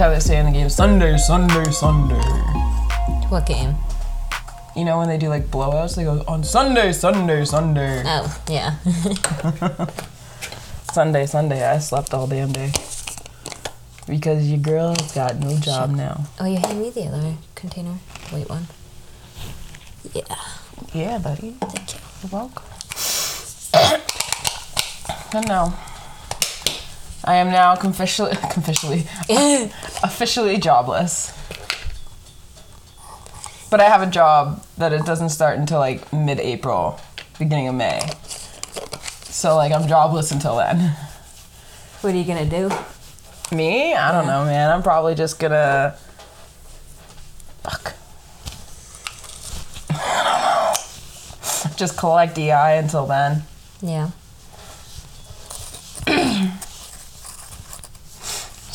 how they say in the game, Sunday, Sunday, Sunday. What game? You know when they do like blowouts, they go on Sunday, Sunday, Sunday. Oh, yeah. Sunday, Sunday. I slept all damn day. Because your girl's got no job now. oh, you hand me the other container. Wait, one. Yeah. Yeah, buddy. Thank you. You're welcome. and no. I am now officially, officially, officially jobless. But I have a job that it doesn't start until like mid-April, beginning of May. So like I'm jobless until then. What are you gonna do? Me? I don't know, man. I'm probably just gonna. Fuck. I don't know. Just collect EI until then. Yeah.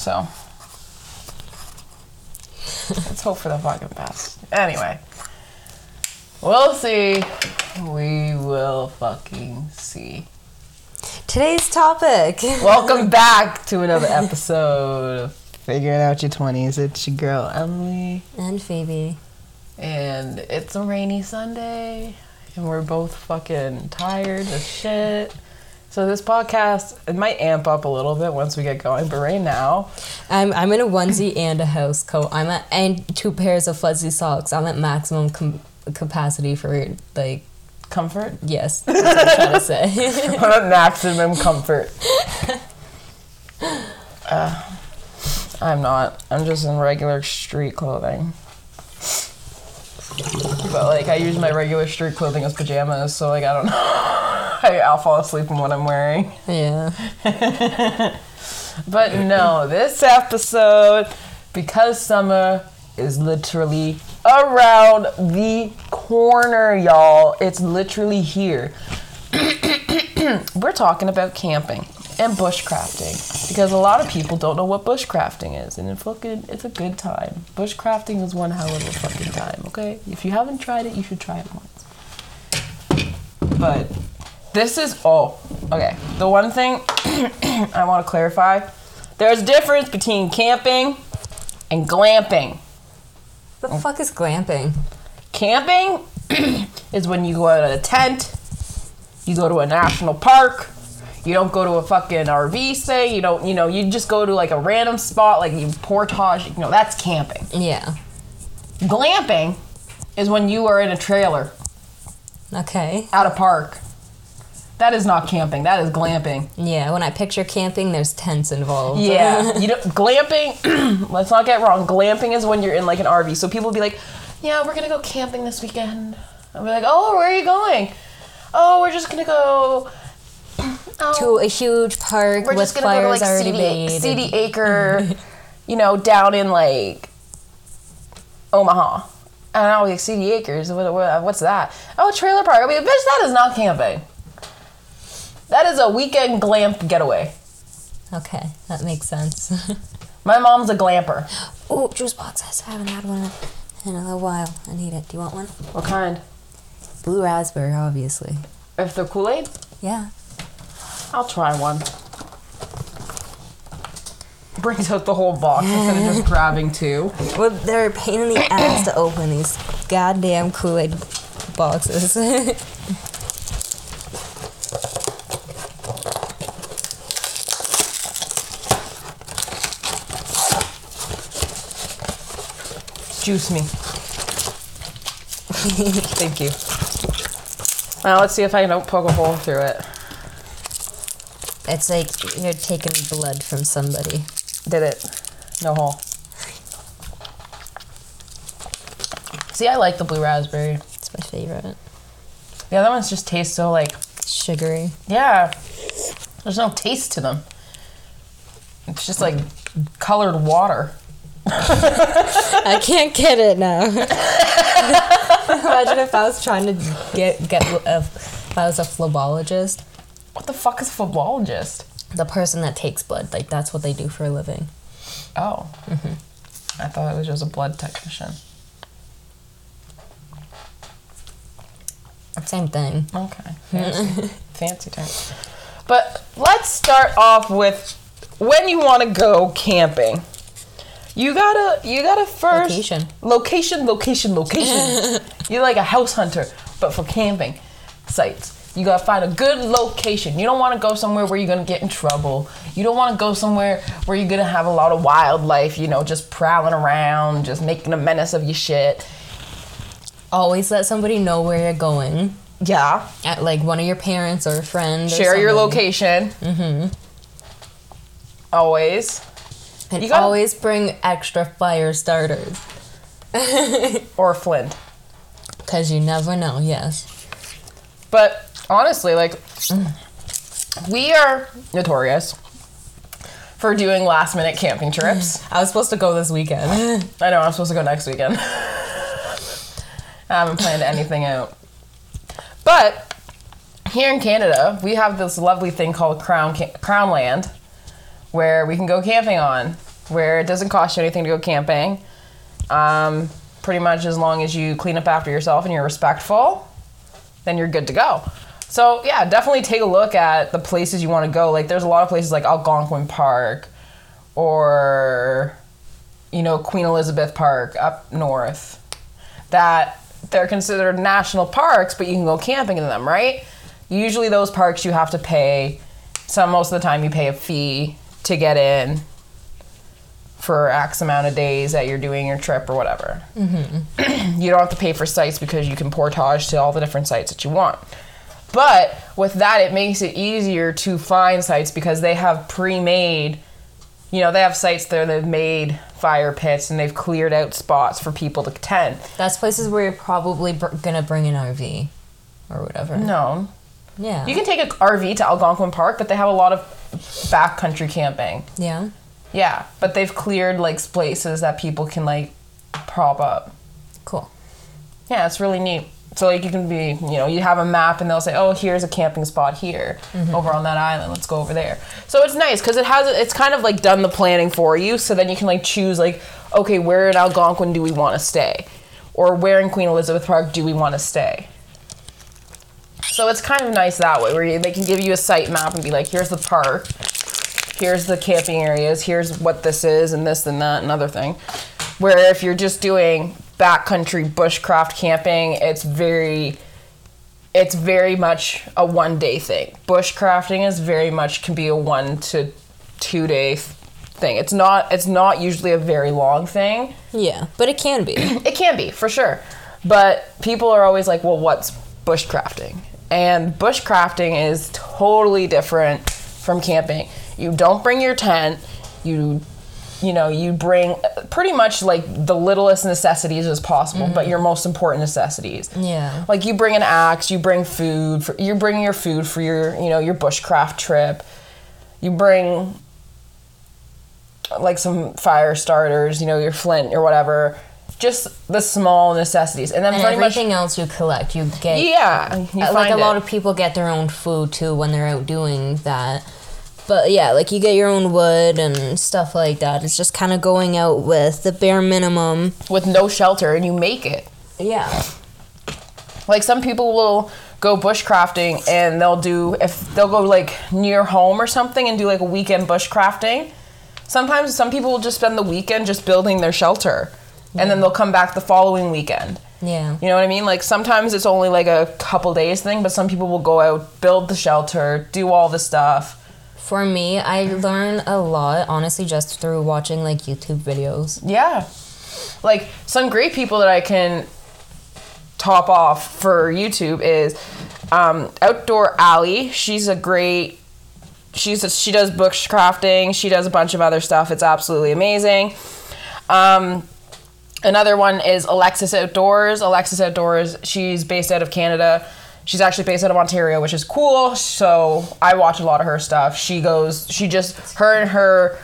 So. Let's hope for the fucking best. Anyway. We'll see. We will fucking see. Today's topic. Welcome back to another episode of Figuring Out Your 20s. It's your girl, Emily. and Phoebe. And it's a rainy Sunday, and we're both fucking tired as shit. So this podcast it might amp up a little bit once we get going, but right now, I'm I'm in a onesie and a house coat. I'm at and two pairs of fuzzy socks. I'm at maximum com- capacity for like comfort. yes. That's what I'm trying to say. I'm at maximum comfort. Uh, I'm not. I'm just in regular street clothing. But like I use my regular street clothing as pajamas, so like I don't know. I, I'll fall asleep in what I'm wearing. yeah. But no, this episode, because summer is literally around the corner, y'all. It's literally here. We're talking about camping and bushcrafting because a lot of people don't know what bushcrafting is, and it fucking it's a good time. Bushcrafting is one hell of a fucking time. Okay, if you haven't tried it, you should try it once. But this is oh okay. The one thing I want to clarify: there's a difference between camping and glamping. The fuck is glamping? Camping is when you go out of a tent, you go to a national park, you don't go to a fucking RV stay, you don't, you know, you just go to like a random spot, like you portage, you know, that's camping. Yeah. Glamping is when you are in a trailer Okay. at a park. That is not camping, that is glamping. Yeah. When I picture camping, there's tents involved. Yeah, you know, glamping. let's not get wrong. Glamping is when you're in like an RV. So people will be like, "Yeah, we're gonna go camping this weekend." I'll be like, "Oh, where are you going?" "Oh, we're just gonna go." Oh, to a huge park we're with just gonna go to fires like already CD, made. CD Acre, you know, down in like Omaha. And I'll be like, CD Acres. What, what, what's that? Oh, trailer park. I'll be like, bitch, that is not camping. That is a weekend glamp getaway. Okay, that makes sense. My mom's a glamper. oh, juice boxes. I haven't had one in a little while. I need it. Do you want one? What kind? Blue raspberry, obviously. If they're Kool Aid, Yeah. I'll try one. Brings out the whole box instead of just grabbing two. Well, they're a pain in the ass to open these goddamn Kool Aid boxes. Juice me. Thank you. Now let's see if I don't poke a hole through it. it's like you're taking blood from somebody. Did it? No hole. See, I like the blue raspberry. It's my favorite. The other ones just taste so like, Sugary. yeah. There's no taste to them. It's just like colored water. I can't get it now. Imagine if I was trying to get get a, if I was a phlebobologist, What the fuck is a phlebologist? the person that takes blood, like that's what they do for a living. Oh. Mm-hmm. I thought it was just a blood technician. Same thing. Okay. Fancy, fancy term. But let's start off with when you want to go camping. You gotta, you gotta first Location. location, location, location. You're like a house hunter, but for camping sites. You gotta find a good location. You don't want to go somewhere where you're gonna get in trouble. You don't want to go somewhere where you're gonna have a lot of wildlife. You know, just prowling around, just making a menace of your shit. Always let somebody know where you're going. Yeah. At like one of your parents or a friend. Share your location. Mm-hmm. Always. And You gotta- always bring extra fire starters. Or Flint. Because you never know, yes. But honestly, like, we are notorious for doing last minute camping trips. I was supposed to go this weekend. I know I'm supposed to go next weekend. I haven't planned anything out. But here in Canada, we have this lovely thing called Crown Ca- Crown Land, where we can go camping on, where it doesn't cost you anything to go camping. Um, pretty much as long as you clean up after yourself and you're respectful, then you're good to go. So yeah, definitely take a look at the places you want to go. Like there's a lot of places like Algonquin Park, or you know Queen Elizabeth Park up north, that they're considered national parks, but you can go camping in them, right? Usually those parks you have to pay. Some most of the time you pay a fee to get in for X amount of days that you're doing your trip or whatever. Mm-hmm. you don't have to pay for sites because you can portage to all the different sites that you want. But with that, it makes it easier to find sites because they have pre-made. You know, they have sites there that have made fire pits and they've cleared out spots for people to tent. That's places where you're probably br- gonna bring an RV or whatever. No, Yeah. you can take an RV to Algonquin Park, but they have a lot of backcountry camping. yeah. Yeah, but they've cleared like places that people can like prop up. Cool. Yeah, it's really neat. So like you can be, you know, you have a map and they'll say, "Oh, here's a camping spot here, mm-hmm. over on that island. Let's go over there." So it's nice because it has it's kind of like done the planning for you. So then you can like choose like, okay, where in Algonquin do we want to stay, or where in Queen Elizabeth Park do we want to stay. So it's kind of nice that way, where you, they can give you a site map and be like, "Here's the park, here's the camping areas, here's what this is, and this and that and other thing." Where if you're just doing backcountry bushcraft camping, it's very it's very much a one day thing. Bushcrafting is very much can be a one to two day thing. It's not it's not usually a very long thing. Yeah, but it can be. It can be for sure, but people are always like, "Well, what's bushcrafting?" And bushcrafting is totally different from camping. You don't bring your tent. You you know, you bring pretty much like the littlest necessities as possible, but mm-hmm. your most important necessities. Yeah. Like you bring an axe, you bring food, for, you're bringing your food for your, you know, your bushcraft trip. You bring like some fire starters, you know, your flint or whatever. Just the small necessities, and then And pretty much everything else you collect, you get. yeah, you Uh, like a it. lot of people get their own food too when they're out doing that. But yeah, like you get your own wood and stuff like that. It's just kind of going out with the bare minimum. with no shelter, and you make it. Yeah. Like some people will go bushcrafting and they'll do if they'll go like near home or something and do like a weekend bushcrafting. Sometimes some people will just spend the weekend just building their shelter, and then they'll come back the following weekend. Yeah. You know what I mean? Like sometimes it's only like a couple days thing, but some people will go out, build the shelter, do all the stuff. For me, I learn a lot, honestly, just through watching like YouTube videos. Yeah. Like some great people that I can top off for YouTube is um, Outdoor Alley. She's a great. She's a, she does bushcrafting. She does a bunch of other stuff. It's absolutely amazing. Um, another one is Alexis Outdoors. Alexis Outdoors. She's based out of Canada. She's actually based out of Ontario, which is cool. So I watch a lot of her stuff. She goes. She just her and her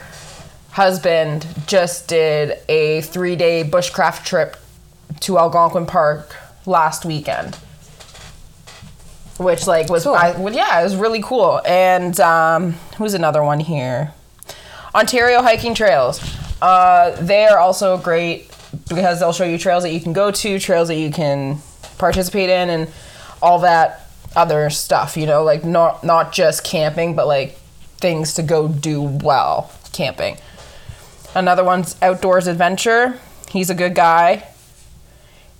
husband just did a three day bushcraft trip to Algonquin Park last weekend. Which like was Cool. I, well, yeah, it was really cool. And um, who's another one here? Ontario hiking trails. Uh, they are also great because they'll show you trails that you can go to, trails that you can participate in, and all that other stuff. You know, like not not just camping, but like things to go do well camping. Another one's Outdoors Adventure. He's a good guy.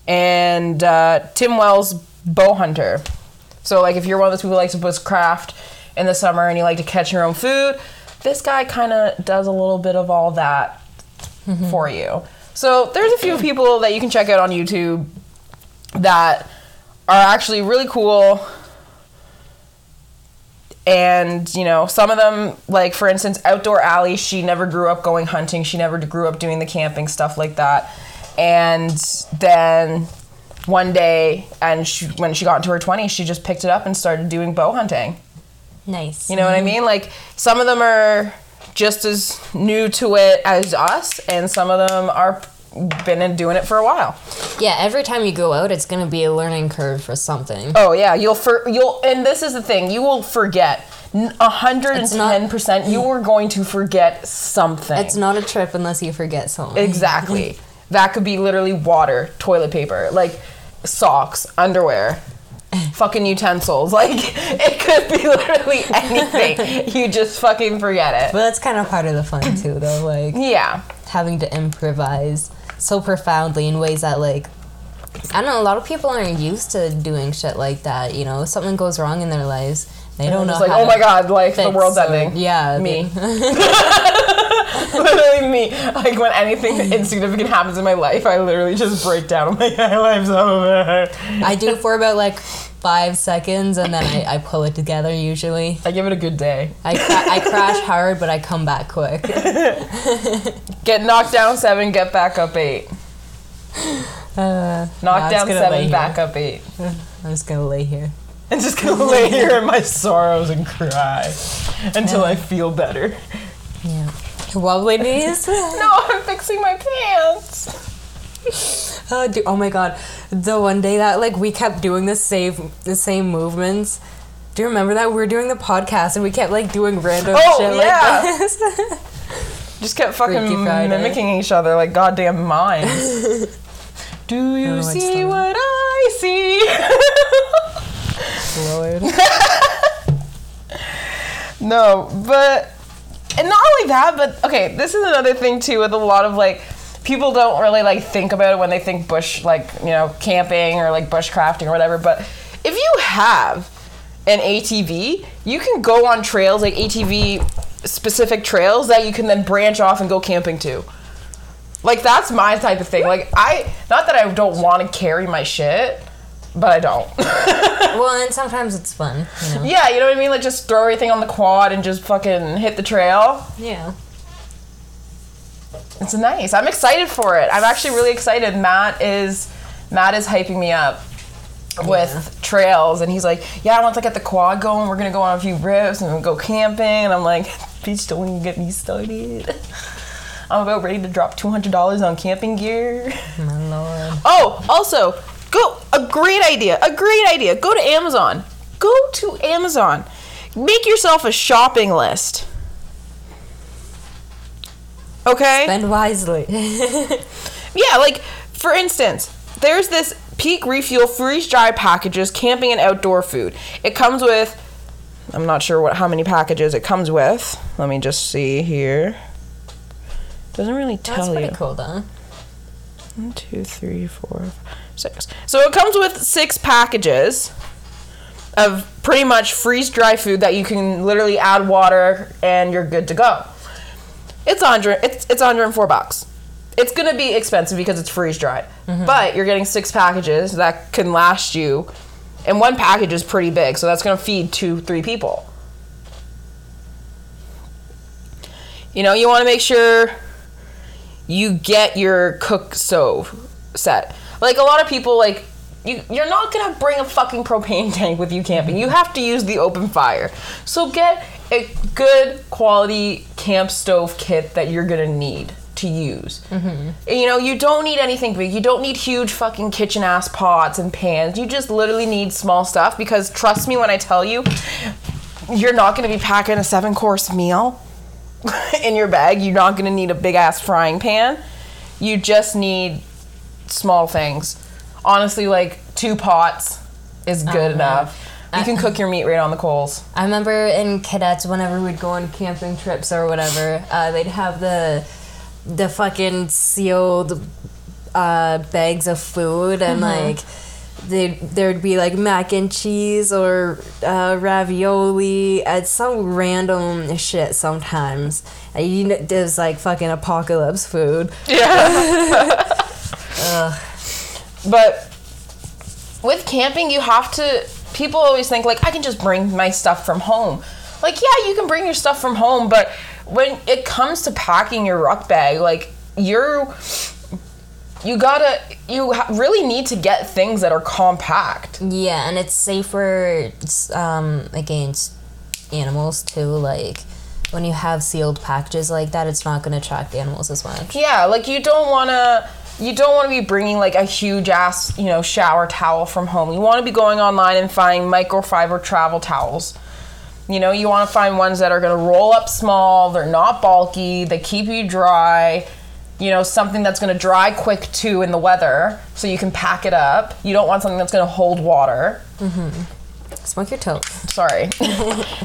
And uh, Tim Wells, Bow Hunter. So, like, if you're one of those people who likes to bushcraft in the summer and you like to catch your own food, this guy kind of does a little bit of all that for you. So, there's a few people that you can check out on YouTube that are actually really cool. And you know some of them like for instance outdoor alley she never grew up going hunting. She never grew up doing the camping stuff like that. And then one day and she, when she got into her 20s she just picked it up and started doing bow hunting. Nice. you know what i mm-hmm. mean? Like some of them are just as new to it as us and some of them are been in doing it for a while Yeah, every time you go out, it's gonna be a learning curve for something. Oh yeah, you'll for you'll and this is the thing, you will forget. N- A hundred and It's not- ten percent, you are going to forget something. It's not a trip unless you forget something. exactly. that could be literally water, toilet paper, like socks, underwear, fucking utensils. Like it could be literally anything. you just fucking forget it. But that's kind of part of the fun too, though. Like Yeah. having to improvise so profoundly in ways that like I don't know. A lot of people aren't used to doing shit like that. You know, if something goes wrong in their lives, they don't know. It's like, oh my god, like the world's or- ending. Yeah, Me. they- literally me. Like when anything insignificant happens in my life, I literally just break down. I'm like, my life's over. I do for about like five seconds, and then I, I pull it together. Usually, I give it a good day. I cra- I crash hard, but I come back quick. Get knocked down seven, get back up eight. Uh, Knock down seven, back up eight. I'm just gonna lay here. And just gonna lay here in my sorrows and cry until I feel better. Yeah. Wobbly knees. No, I'm fixing my pants. Oh, dude, oh my god, the one day that like we kept doing the same the same movements. Do you remember that we were doing the podcast and we kept like doing random Oh, shit yeah. like this? Just kept fucking mimicking each other like goddamn mimes. Do you see what I see? Lord. No, but and not only that, but okay, this is another thing too with a lot of like people don't really like think about it when they think bush like, you know, camping or like bushcrafting or whatever, but if you have an ATV, you can go on trails like ATV specific trails that you can then branch off and go camping to. Like that's my type of thing. Like I not that I don't want to carry my shit, but I don't. well, and sometimes it's fun, you know. yeah, you know what I mean? Like just throw everything on the quad and just fucking hit the trail. Yeah. It's nice. I'm excited for it. I'm actually really excited. Matt is Matt is hyping me up with trails and he's like, Yeah, I want to get the quad going. We're gonna go on a few rips and go camping and I'm like, Bitch, don't even get me started. I'm about ready to drop two hundred dollars on camping gear. My lord. Oh, also, go a great idea. A great idea. Go to Amazon. Go to Amazon. Make yourself a shopping list. Okay? Spend wisely. Yeah, like for instance, there's this peak refuel freeze dry packages camping and outdoor food. It comes with I'm not sure what how many packages it comes with. Let me just see here. Doesn't really tell you. That's you. pretty cool, though. One, two, three, four, six. So it comes with six packages of pretty much freeze dry food that you can literally add water and you're good to go. It's under it's it's under four bucks. It's gonna be expensive because it's freeze dried, mm-hmm. but you're getting six packages that can last you, and one package is pretty big, so that's gonna feed two three people. You know, you want to make sure you get your cook stove set. Like a lot of people like you you're not to bring a fucking propane tank with you camping. You have to use the open fire. So get a good quality camp stove kit that you're to need to use. Mm-hmm. You know, you don't need anything big. You don't need huge fucking kitchen ass pots and pans. You just literally need small stuff because trust me when I tell you you're not to be packing a seven course meal in your bag. You're not going to need a big ass frying pan. You just need small things. Honestly, like two pots is good Uh-huh. enough. You can cook your meat right on the coals. I remember in cadets, whenever we'd go on camping trips or whatever, uh, they'd have the the fucking sealed uh, bags of food and like they there'd be like mac and cheese or uh, ravioli and some random shit sometimes. And you know, there's like fucking apocalypse food. Yeah. But with camping, you have to. People always think like I can just bring my stuff from home. Like yeah, you can bring your stuff from home, but when it comes to packing your ruck bag, like you're you gotta you ha- really need to get things that are compact. Yeah, and it's safer um, against animals too. Like when you have sealed packages like that, it's not going to attract animals as much. Yeah, like you don't want to you don't want to be bringing like a huge ass, you know, shower towel from home. You want to be going online and finding microfiber travel towels. You know, you want to find ones that are going to roll up small, they're not bulky, they keep you dry. You know, something that's going to dry quick too in the weather so you can pack it up. You don't want something that's going to hold water. Mm-hmm. Smoke your toe. Sorry.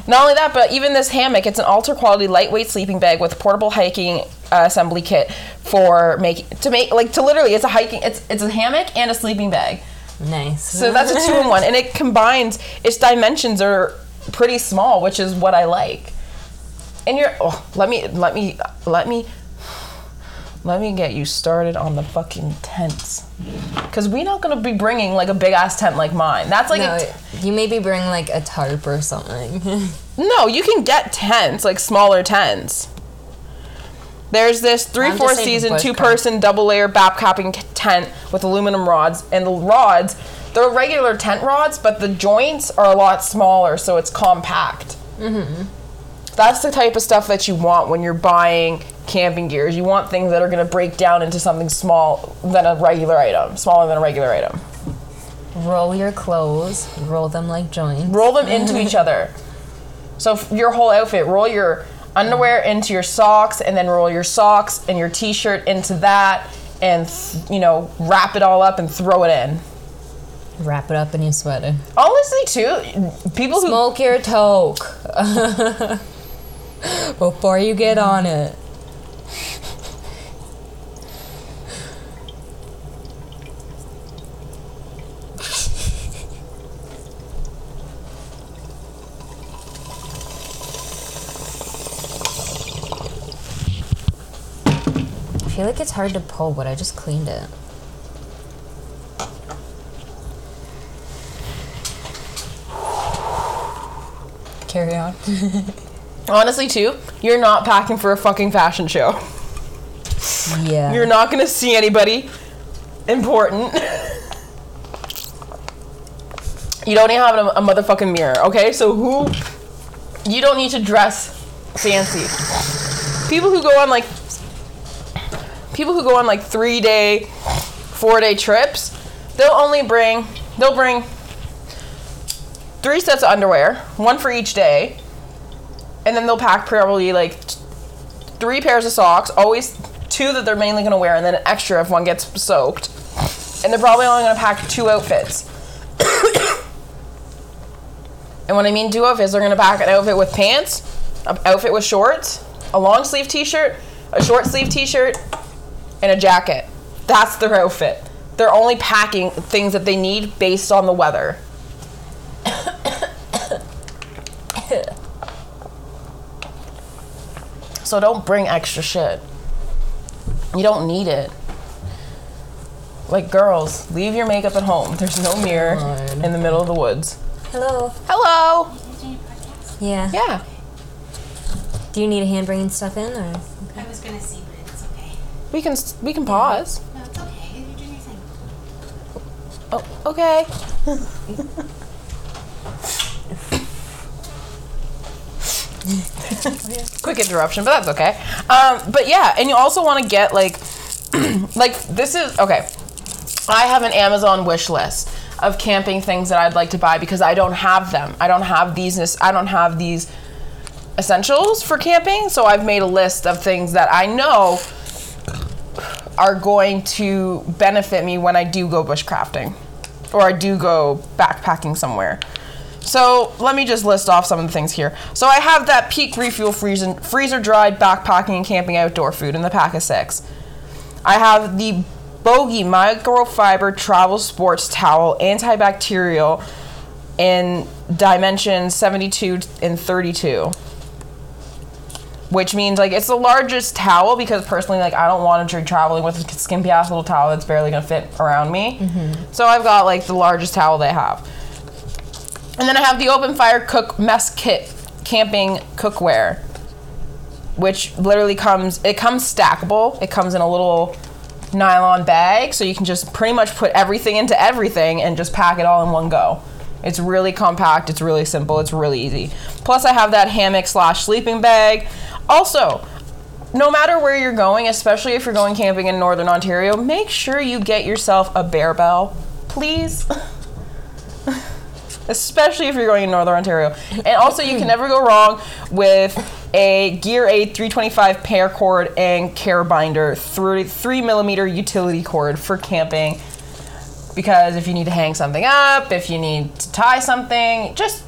Not only that, but even this hammock, it's an ultra quality lightweight sleeping bag with portable hiking uh, assembly kit for make to make like to literally it's a hiking it's it's a hammock and a sleeping bag. Nice. So that's a two in one and it combines its dimensions are pretty small, which is what I like. And you're oh, let me let me let me let me get you started on the fucking tents. Cuz we're not going to be bringing like a big ass tent like mine. That's like no, a t- you maybe bring like a tarp or something. No, you can get tents, like smaller tents. There's this three, I'm four season two person double layer bap capping tent with aluminum rods, and the rods they're regular tent rods, but the joints are a lot smaller, so it's compact. Mm-hmm. That's the type of stuff that you want when you're buying camping gears. You want things that are going to break down into something small than a regular item, smaller than a regular item. roll your clothes, roll them like joints. roll them into each other. So f- your whole outfit, roll your underwear into your socks, and then roll your socks and your t-shirt into that, and th- you know wrap it all up and throw it in. Wrap it up in your sweater. Honestly, too, people who Smoke your toke before you get on it. Feel like it's hard to pull, but I just cleaned it. Carry on. honestly too, you're not packing for a fucking fashion show. Yeah. You're not gonna see anybody important. you don't even have a, a motherfucking mirror, okay? So who? You don't need to dress fancy. People who go on like people who go on like three day, four day trips, they'll only bring they'll bring three sets of underwear, one for each day, and then they'll pack probably like t- three pairs of socks, always two that they're mainly gonna wear, and then an extra if one gets soaked. And they're probably only gonna pack two outfits. and when I mean two outfits, they're gonna pack an outfit with pants, an outfit with shorts, a long sleeve t-shirt, a short sleeve t-shirt, and a jacket. That's their outfit. They're only packing things that they need based on the weather. so don't bring extra shit. You don't need it. Like girls, leave your makeup at home. There's no mirror God. in the middle of the woods. Hello. Hello. Yeah. Yeah. Do you need a hand bringing stuff in, or I was gonna see, but it's okay. We can we can pause. No, it's okay. You're doing your thing. Oh, okay. Quick interruption, but that's okay. Um, but yeah, and you also want to get like, like this is okay. I have an Amazon wish list of camping things that I'd like to buy because I don't have them. I don't have these. I don't have these essentials for camping. So I've made a list of things that I know are going to benefit me when I do go bushcrafting or I do go backpacking somewhere. So let me just list off some of the things here. So I have that peak refuel freezer, freezer dried backpacking and camping outdoor food in the pack of six. I have the Bogey microfiber travel sports towel antibacterial in dimensions 72 and 32 which means like it's the largest towel because personally like I don't want to be traveling with a skimpy ass little towel that's barely gonna fit around me. Mm-hmm. So I've got like the largest towel they have. And then I have the open fire cook mess kit camping cookware, which literally comes it comes stackable. It comes in a little nylon bag, so you can just pretty much put everything into everything and just pack it all in one go. It's really compact. It's really simple. It's really easy. Plus, I have that hammock slash sleeping bag. Also, no matter where you're going, especially if you're going camping in Northern Ontario, make sure you get yourself a bear bell, please. especially if you're going in Northern Ontario. And also, you can never go wrong with a Gear Aid 325 paracord and carabiner, three, three millimeter utility cord for camping. Because if you need to hang something up, if you need to tie something, just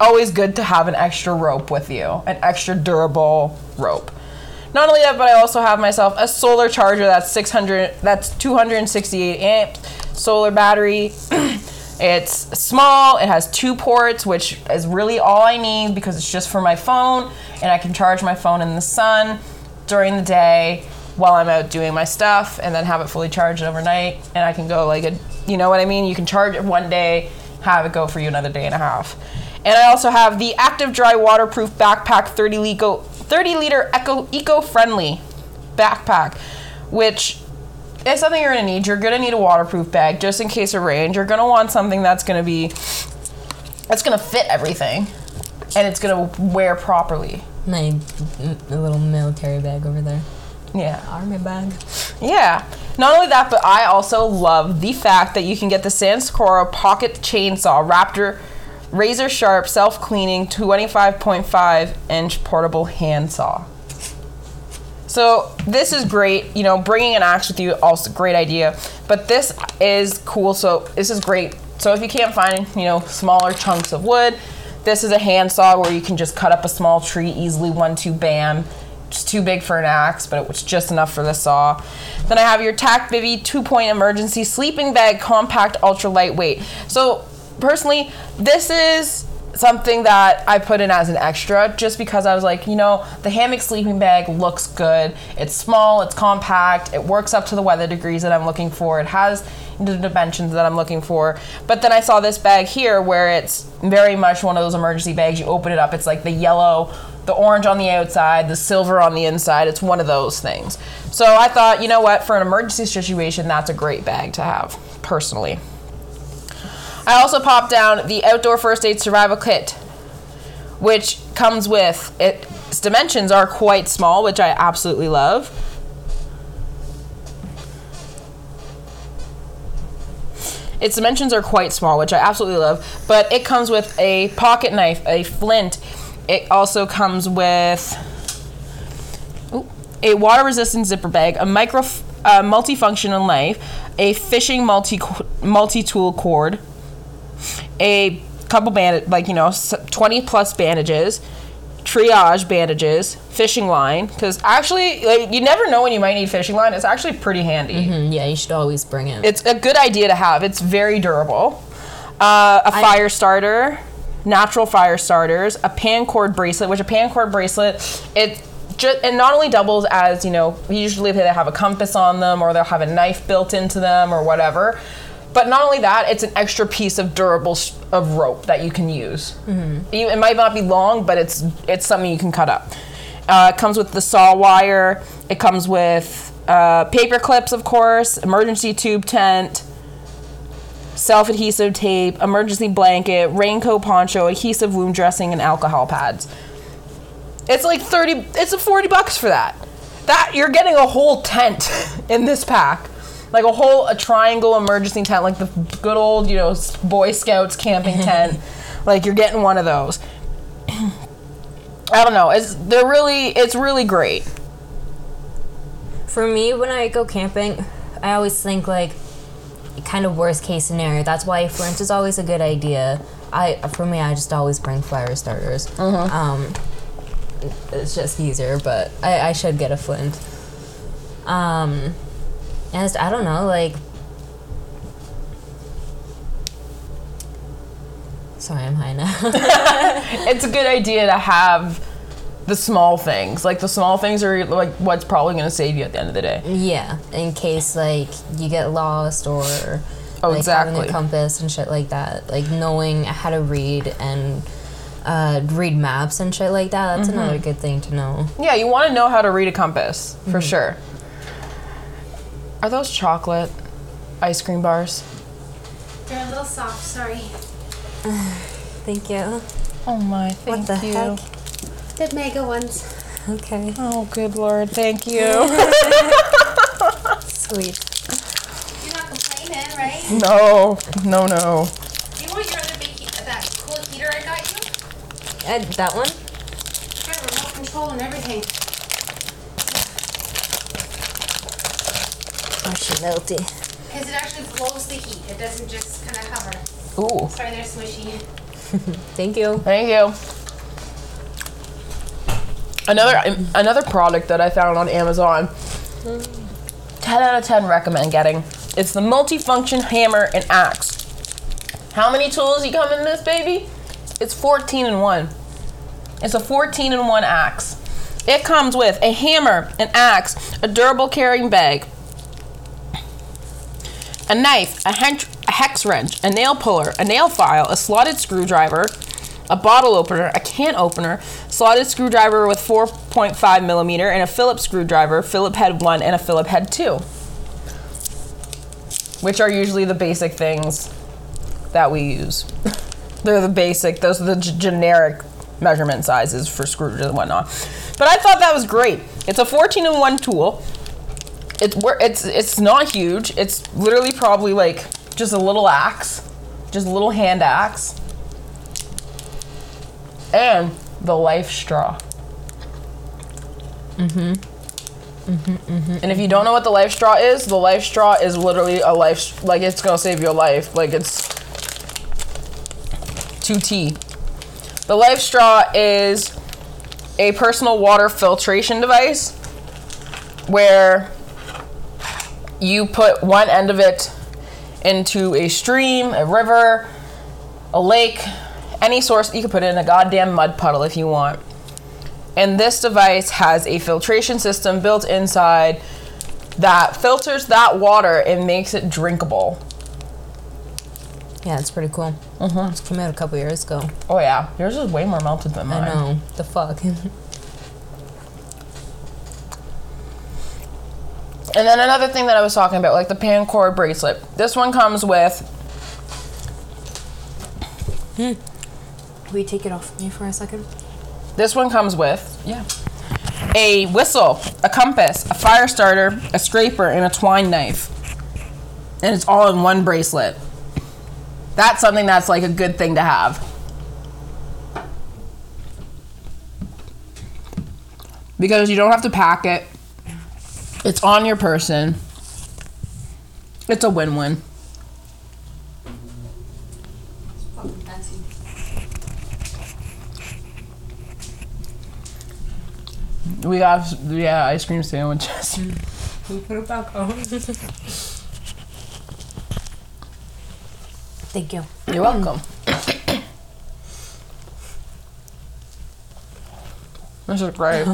always good to have an extra rope with you, an extra durable rope. Not only that, but I also have myself a solar charger that's 600, that's 268 amp solar battery. it's small. It has two ports, which is really all I need because it's just for my phone, and I can charge my phone in the sun during the day while I'm out doing my stuff, and then have it fully charged overnight, and I can go like a, you know what I mean? You can charge it one day, have it go for you another day and a half. And I also have the Active Dry Waterproof Backpack 30 liter, 30 liter eco, eco-friendly backpack, which is something you're gonna need. You're gonna need a waterproof bag just in case of rain. You're gonna want something that's gonna be, that's gonna fit everything, and it's gonna wear properly. My little military bag over there. Yeah. Army bag. Yeah. Not only that, but I also love the fact that you can get the Sanscora Pocket Chainsaw Raptor razor sharp self cleaning 25.5 inch portable handsaw. So this is great. You know, bringing an axe with you also great idea. But this is cool. So this is great. So if you can't find you know smaller chunks of wood, this is a handsaw where you can just cut up a small tree easily. One two bam. It's too big for an axe, but it was just enough for the saw. Then I have your Tact Bivvy two point emergency sleeping bag, compact, ultra lightweight. So personally, this is something that I put in as an extra just because I was like, you know, the hammock sleeping bag looks good. It's small, it's compact, it works up to the weather degrees that I'm looking for. It has the dimensions that I'm looking for. But then I saw this bag here where it's very much one of those emergency bags. You open it up, it's like the yellow, the orange on the outside, the silver on the inside. It's one of those things. So I thought, you know what, for an emergency situation, that's a great bag to have, personally. I also popped down the outdoor first aid survival kit, which comes with it, its dimensions are quite small, which I absolutely love. Its dimensions are quite small, which I absolutely love, but it comes with a pocket knife, a flint. It also comes with a water resistant zipper bag, a micro uh, multifunctional knife, a fishing multi multi tool cord, a couple band like you know 20 plus bandages triage bandages fishing line because actually like you never know when you might need fishing line it's actually pretty handy Mm, yeah, you should always bring it. it's a good idea to have it's very durable uh, a fire starter natural fire starters a paracord bracelet which a paracord bracelet it just and not only doubles as you know usually they have a compass on them or they'll have a knife built into them or whatever but not only that it's an extra piece of durable s- of rope that you can use You- it might not be long but it's it's something you can cut up uh, it comes with the saw wire it comes with uh, paper clips of course emergency tube tent self adhesive tape, emergency blanket, raincoat poncho, adhesive wound dressing, and alcohol pads. It's like 30, it's a 40 bucks for that. That, you're getting a whole tent in this pack. Like a whole, a triangle emergency tent, like the good old, you know, Boy Scouts camping tent. Like you're getting one of those. I don't know. It's, they're really, it's really great. For me, when I go camping, I always think like kind of worst case scenario. That's why flint is always a good idea. I for me, I just always bring fire starters. Um, it's just easier, but I, I should get a flint. Um, and I don't know, like. Sorry, I'm high now. It's a good idea to have the small things. Like the small things are like what's probably going to save you at the end of the day. yeah, in case like you get lost or Oh, like having a compass and shit like that. Like knowing how to read and uh, read maps and shit like that. That's Mm-hmm. another good thing to know. Yeah, you want to know how to read a compass for sure. Are those chocolate ice cream bars? They're a little soft, sorry. Thank you. Oh my, thank What the you. heck? The mega ones. Okay, Oh, good lord, thank you. sweet. You're not complaining, right? no, no, no. Do you want your other big heat, that cool heater I got you? Uh, that one? It's got remote control and everything. She melty. Because it actually blows the heat. It doesn't just kind of hover. Ooh, Sorry, they're smushy. Thank you. thank you. Another um, another product that I found on Amazon. 10 out of 10 recommend getting. It's the multifunction hammer and axe. How many tools you come in this baby? It's 14 in 1. It's a 14 in 1 axe. It comes with a hammer, an axe, a durable carrying bag, a knife, a, hench- a hex wrench, a nail puller, a nail file, a slotted screwdriver, a bottle opener, a can opener, slotted screwdriver with 4.5 millimeter, and a Phillips screwdriver, Phillip head 1 and a Phillip head 2. Which are usually the basic things that we use. They're the basic, those are the g- generic measurement sizes for screws and whatnot. But I thought that was great. It's a 14 in 1 tool it's it's it's not huge. It's literally probably like just a little axe, just a little hand axe, and the life straw. Mm-hmm. Mm-hmm. And if you don't know what the life straw is, the life straw is literally a life like it's gonna save your life. Like it's two T. The life straw is a personal water filtration device where you put one end of it into a stream, a river, a lake, any source. You could put it in a goddamn mud puddle if you want. And this device has a filtration system built inside that filters that water and makes it drinkable. Yeah, it's pretty cool. Mm-hmm. It's came out a couple years ago. Oh yeah, yours is way more melted than mine. I know. The fuck. And then another thing that I was talking about, like the paracord bracelet. This one comes with hmm. Will you take it off me for a second? This one comes with yeah, a whistle, a compass, a fire starter, a scraper, and a twine knife. And it's all in one bracelet. That's something that's like a good thing to have. Because you don't have to pack it. It's on your person. It's a win-win. We got yeah, ice cream sandwiches. We put it back on. Thank you. You're welcome. this is great.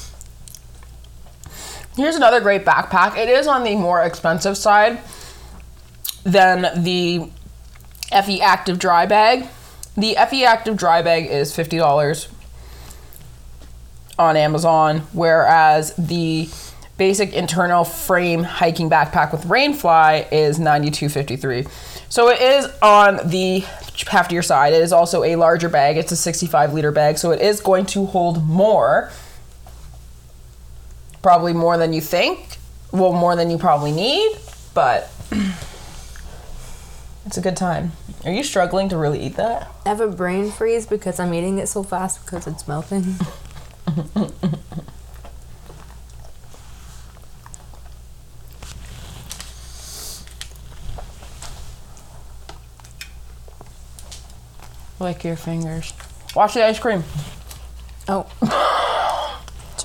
Here's another great backpack. It is on the more expensive side than the FE Active Dry Bag. The FE Active Dry Bag is $50 on Amazon, whereas the basic internal frame hiking backpack with Rainfly is $92.53. So it is on the heftier side. It is also a larger bag. It's a 65 liter bag, so it is going to hold more probably more than you think. Well, more than you probably need, but it's a good time. Are you struggling to really eat that? I have a brain freeze because I'm eating it so fast because it's melting. like your fingers. Watch the ice cream. Oh.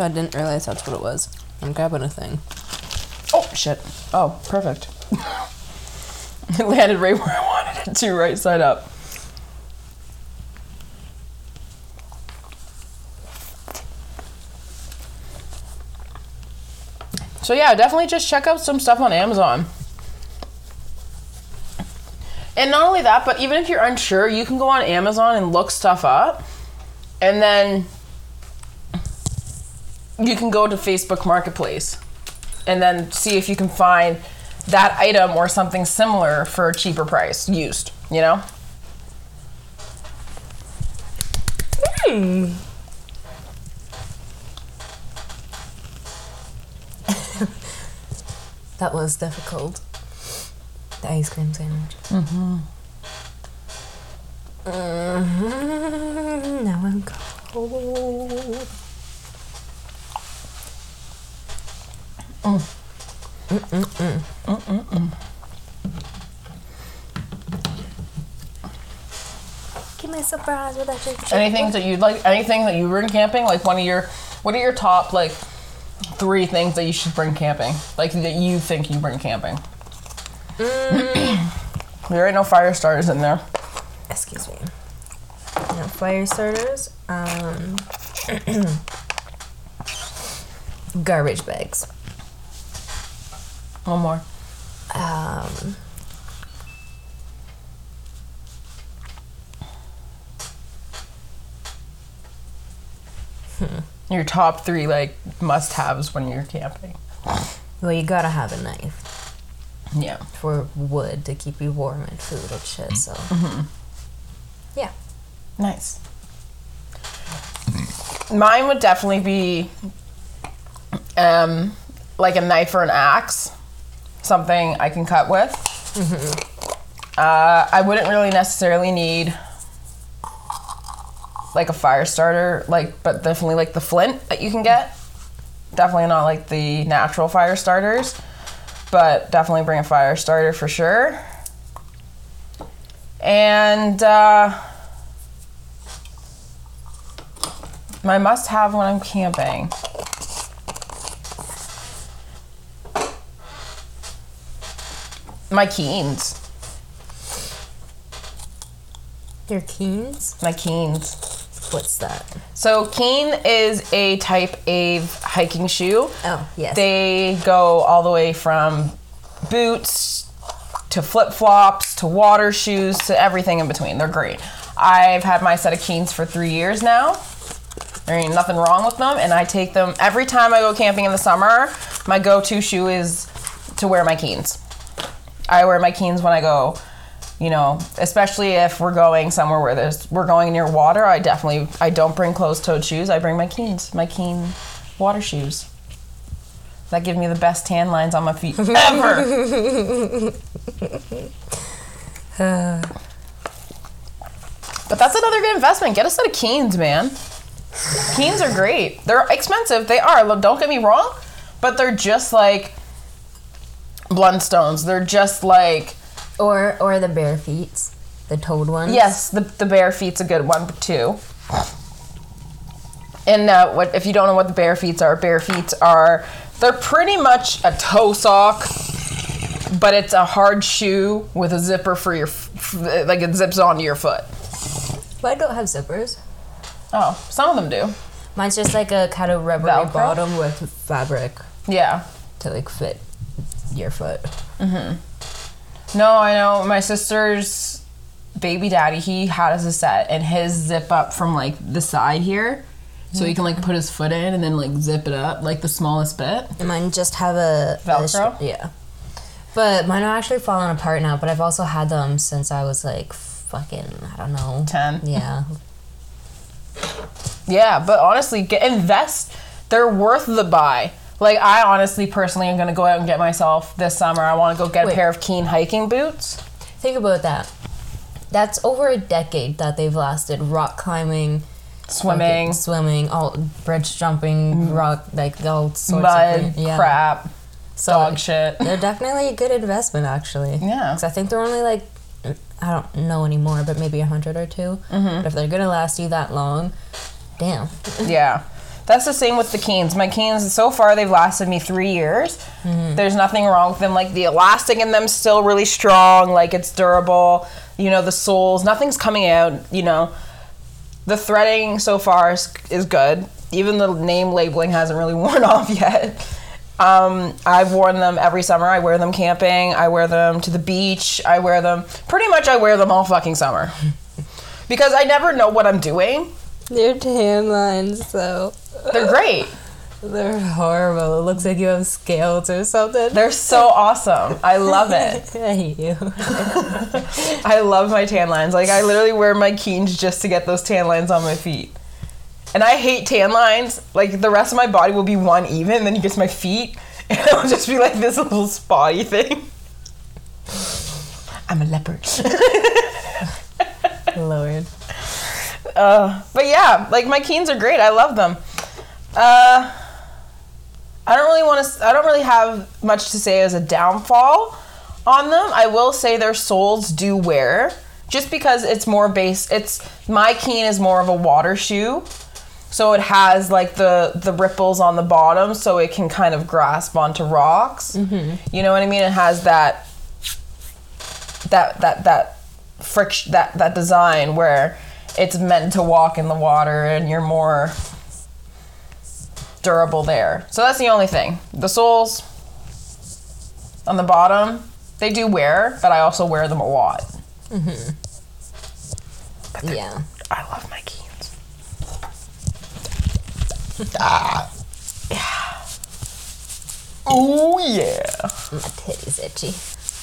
so I didn't realize that's what it was. I'm grabbing a thing. Oh shit. Oh, perfect. it landed right where I wanted it to, right side up. So yeah, definitely just check out some stuff on Amazon. And not only that, but even if you're unsure, you can go on Amazon and look stuff up. And then you can go to Facebook Marketplace and then see if you can find that item or something similar for a cheaper price used, you know? Hmm. That was difficult. The ice cream sandwich. Mm-hmm. Mm-hmm. Now I'm cold. Give me a surprise with that chicken. Anything that you'd like, anything that you bring camping, like one of your, what are your top, like, three things that you should bring camping? Like, that you think you bring camping? there ain't no fire starters in there. Excuse me. No fire starters. Um, garbage bags. One more. Um, Your top three, like, must haves when you're camping. well, you gotta have a knife Yeah. for wood to keep you warm and food and shit. So, yeah. Nice. Mine would definitely be um, like a knife or an axe, something I can cut with. Uh, I wouldn't really necessarily need like a fire starter, like, but definitely like the flint that you can get. Definitely not like the natural fire starters, but definitely bring a fire starter for sure. And uh, my must have when I'm camping. My Keens. Your keens? My Keens. What's that? So, Keen is a type of hiking shoe. Oh, yes. They go all the way from boots to flip flops to water shoes to everything in between. They're great. I've had my set of Keens for three years now. There ain't nothing wrong with them, and I take them every time I go camping in the summer. My go to shoe is to wear my Keens. I wear my Keens when I go, you know, especially if we're going somewhere where there's we're going near water. I definitely I don't bring closed-toed shoes. I bring my Keens, my Keen water shoes. That give me the best tan lines on my feet ever. but that's another good investment. Get a set of Keens, man. Keens are great. They're expensive. They are. Look, Don't get me wrong, but they're just like Blundstones. They're just like or or the bare feet, the toed ones. yes, the the bare feet's a good one too. And uh, what if you don't know what the bare feet are? Bare feet are they're pretty much a toe sock, but it's a hard shoe with a zipper for your like it zips onto your foot. But I don't have zippers. Oh, some of them do. Mine's just like a kind of rubbery Velcro? bottom with fabric Yeah. to like fit your foot. Mm-hmm. No, I know my sister's baby daddy. He had us a set, and his zip up from like the side here, so he can like put his foot in and then like zip it up like the smallest bit. And mine just have a a Velcro? sh- yeah. But mine are actually falling apart now. But I've also had them since I was like fucking I don't know. Ten. Yeah. Yeah, but honestly, get invest. They're worth the buy. Like I honestly, personally, am gonna go out and get myself this summer. I want to go get Wait. a pair of Keen hiking boots. Think about that. That's over a decade that they've lasted. Rock climbing, Swimming, swimming, all bridge jumping, rock like all sorts of mud, things. Yeah. crap, So dog shit. They're definitely a good investment, actually. Yeah, because I think they're only like I don't know anymore, but maybe a hundred or 2 Mm-hmm. But if they're gonna last you that long, damn. Yeah. That's the same with the Keens. My Keens, so far, they've lasted me three years. There's nothing wrong with them. Like, the elastic in them still really strong. Like, it's durable. You know, the soles, nothing's coming out. You know, the threading so far is, is good. Even the name labeling hasn't really worn off yet. Um, I've worn them every summer. I wear them camping. I wear them to the beach. I wear them, pretty much, I wear them all fucking summer. Because I never know what I'm doing. Your tan lines, though, They're great. they're horrible. It looks like you have scales or something. They're so awesome. I love it. I hate you. I love my tan lines. Like I literally wear my Keens just to get those tan lines on my feet. And I hate tan lines. Like the rest of my body will be one even, then you get to my feet, and it'll just be like this little spotty thing. I'm a leopard. Lord. Uh, but yeah, like my Keens are great. I love them. Uh, I don't really want to. I don't really have much to say as a downfall on them. I will say their soles do wear, just because it's more base. It's my Keen is more of a water shoe, so it has like the the ripples on the bottom, so it can kind of grasp onto rocks. You know what I mean? It has that that that that friction that that design where it's meant to walk in the water and you're more durable there. So that's the only thing. The soles on the bottom, they do wear, but I also wear them a lot. Yeah. I love my Keens. ah. Yeah. Oh yeah. My titty's itchy.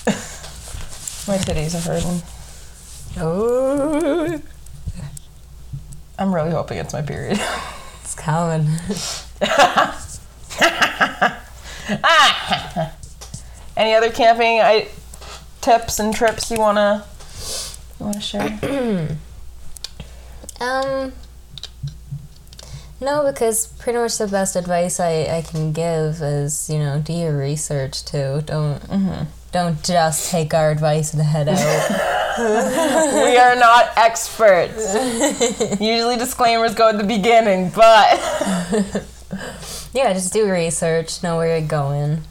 My titties are hurting. Oh, I'm really hoping it's my period. it's coming. Any other camping I, tips and trips you wanna you wanna share? Um, no, because pretty much the best advice I, I can give is you know do your research too. Don't don't just take our advice and head out. we are not experts. Usually disclaimers go at the beginning, but yeah, just do research. Know where you're going.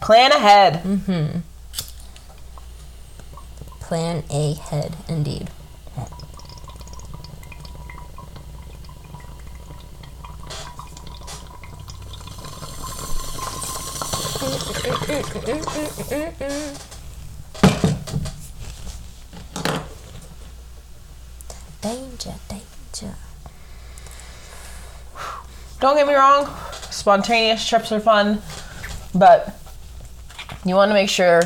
plan ahead. Mm-hmm. Plan ahead, indeed. Danger, danger. Don't get me wrong, spontaneous trips are fun, but you want to make sure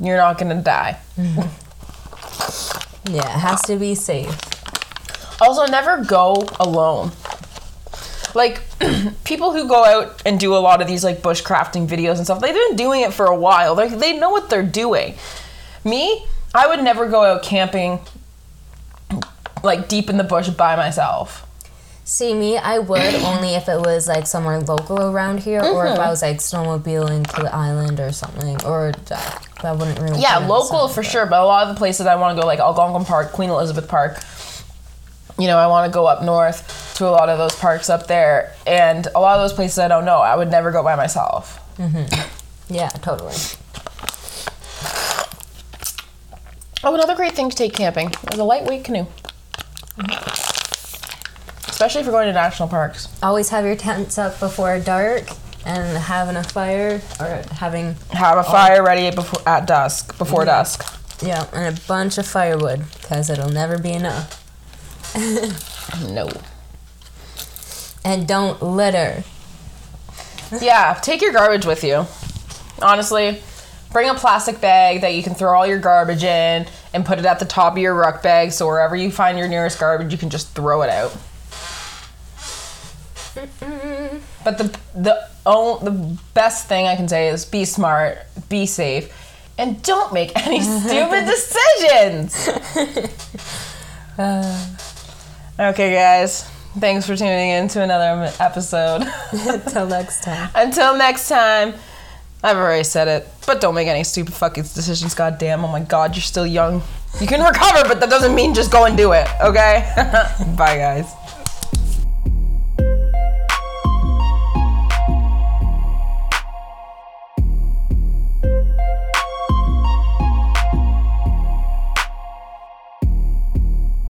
you're not gonna die. Yeah, it has to be safe. Also, never go alone. Like people who go out and do a lot of these like bushcrafting videos and stuff, they've been doing it for a while. They they know what they're doing. Me, I would never go out camping like deep in the bush by myself. See me, I would only if it was like somewhere local around here, or Mm-hmm. if I was like snowmobiling to the island or something, or uh, I wouldn't really. Yeah, local for sure, but a lot of the places I want to go, like Algonquin Park, Queen Elizabeth Park, you know, I want to go up north to a lot of those parks up there, and a lot of those places I don't know. I would never go by myself. Mhm. Yeah, totally. Oh, another great thing to take camping is a lightweight canoe. Especially if you're going to national parks. Always have your tents up before dark, and having a fire or having Have a fire ready before at dusk, before dusk. yeah, and a bunch of firewood because it'll never be enough. No. And don't litter. Yeah, take your garbage with you. Honestly, bring a plastic bag that you can throw all your garbage in and put it at the top of your ruck bag so wherever you find your nearest garbage, you can just throw it out. But the the oh, the best thing I can say is be smart, be safe, and don't make any stupid decisions. Uh, okay, guys. Thanks for tuning in to another episode. Until next time. Until next time, I've already said it, but don't make any stupid fucking decisions. Goddamn! Oh my god, you're still young. You can recover, but that doesn't mean just go and do it. Okay? Bye, guys.